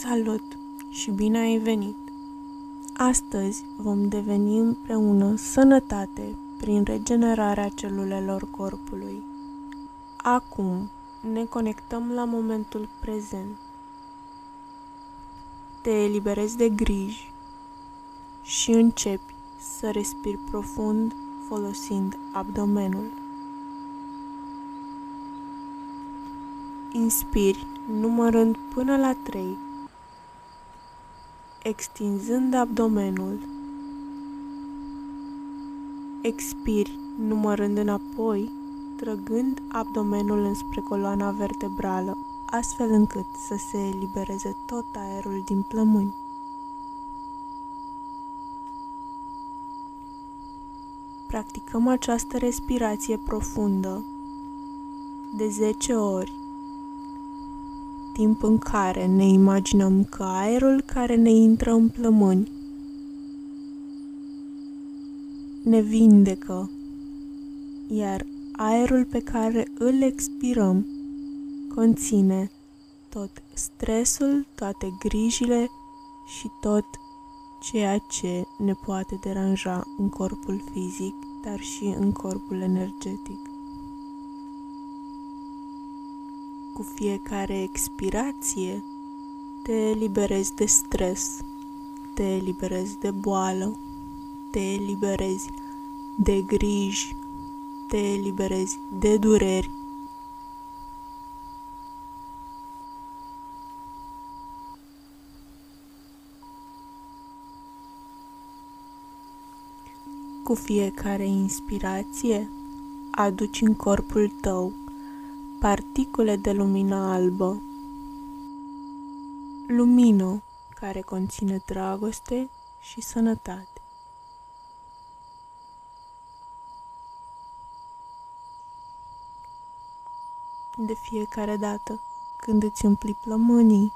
Salut și bine ai venit! Astăzi vom deveni împreună sănătate prin regenerarea celulelor corpului. Acum ne conectăm la momentul prezent. Te eliberezi de griji și începi să respiri profund folosind abdomenul. Inspiri numărând până la 3, extinzând abdomenul. Expiri numărând înapoi, trăgând abdomenul înspre coloana vertebrală, astfel încât să se elibereze tot aerul din plămâni. Practicăm această respirație profundă de 10 ori timp în care ne imaginăm că aerul care ne intră în plămâni ne vindecă, iar aerul pe care îl expirăm conține tot stresul, toate grijile și tot ceea ce ne poate deranja în corpul fizic, dar și în corpul energetic. Cu fiecare expirație te eliberezi de stres, te eliberezi de boală, te eliberezi de griji, te eliberezi de dureri. Cu fiecare inspirație aduci în corpul tău particule de lumină albă. Lumină care conține dragoste și sănătate. De fiecare dată când îți umpli plămânii,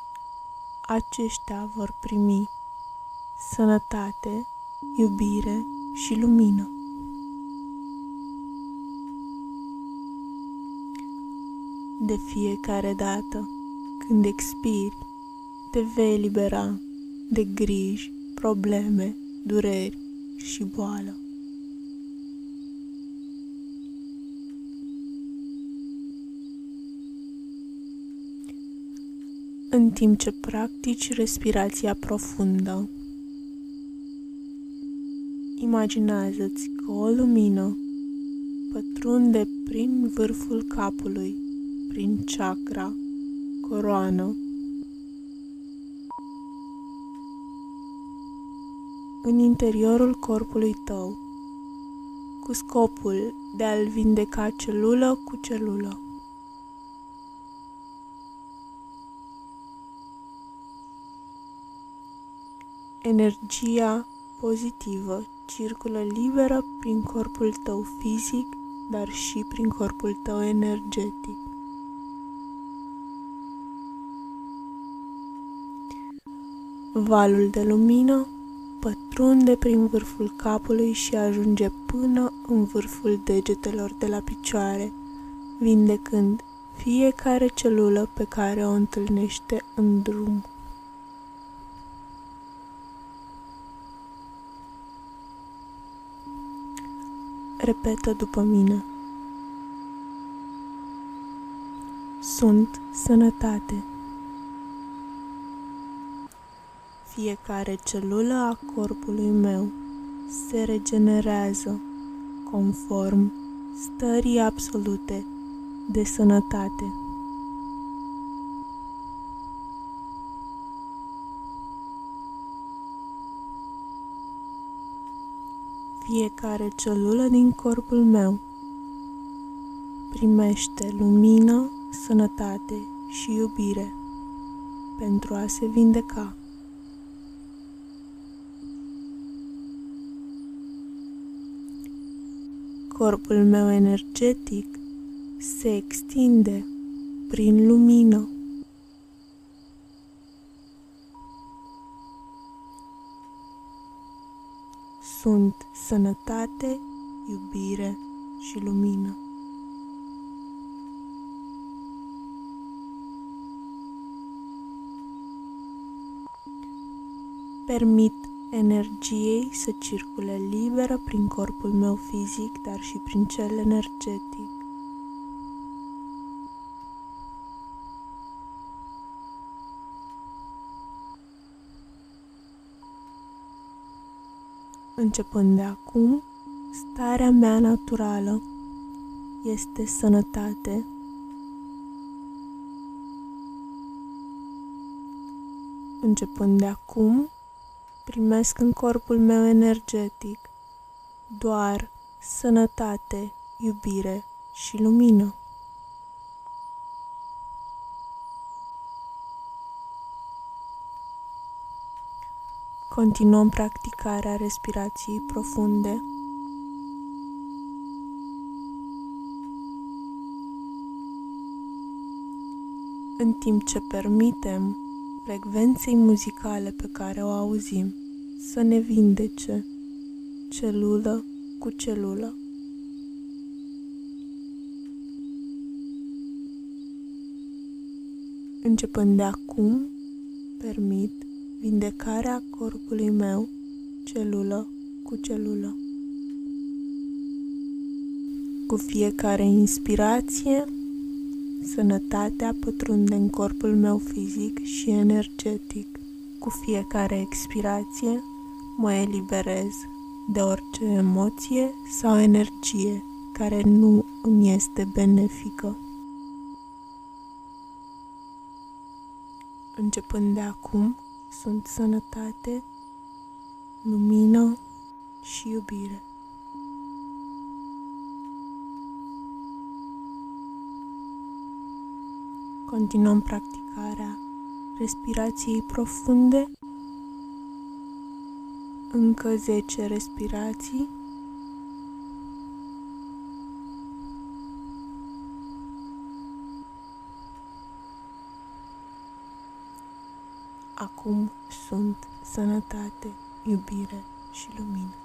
aceștia vor primi sănătate, iubire și lumină. De fiecare dată când expiri, te vei elibera de griji, probleme, dureri și boală. În timp ce practici respirația profundă, imaginează-ți că o lumină pătrunde prin vârful capului prin chakra, coroană. În interiorul corpului tău, cu scopul de a-l vindeca celulă cu celulă. Energia pozitivă circulă liberă prin corpul tău fizic, dar și prin corpul tău energetic. Valul de lumină pătrunde prin vârful capului și ajunge până în vârful degetelor de la picioare, vindecând fiecare celulă pe care o întâlnește în drum. Repetă după mine. Sunt sănătate. Fiecare celulă a corpului meu se regenerează conform stării absolute de sănătate. Fiecare celulă din corpul meu primește lumină, sănătate și iubire pentru a se vindeca. Corpul meu energetic se extinde prin lumină. Sunt sănătate, iubire și lumină. Permit energiei să circule liberă prin corpul meu fizic, dar și prin cel energetic. Începând de acum, starea mea naturală este sănătate. Începând de acum, primesc în corpul meu energetic doar sănătate, iubire și lumină. Continuăm practicarea respirației profunde. În timp ce permitem frecvenței muzicale pe care o auzim să ne vindece celulă cu celulă. Începând de acum, permit vindecarea corpului meu, celulă cu celulă. Cu fiecare inspirație, sănătatea pătrunde în corpul meu fizic și energetic. Cu fiecare expirație, mă eliberez de orice emoție sau energie care nu îmi este benefică. Începând de acum, sunt sănătate, lumină și iubire. Continuăm practicarea respirației profunde. Încă 10 respirații. Acum sunt sănătate, iubire și lumină.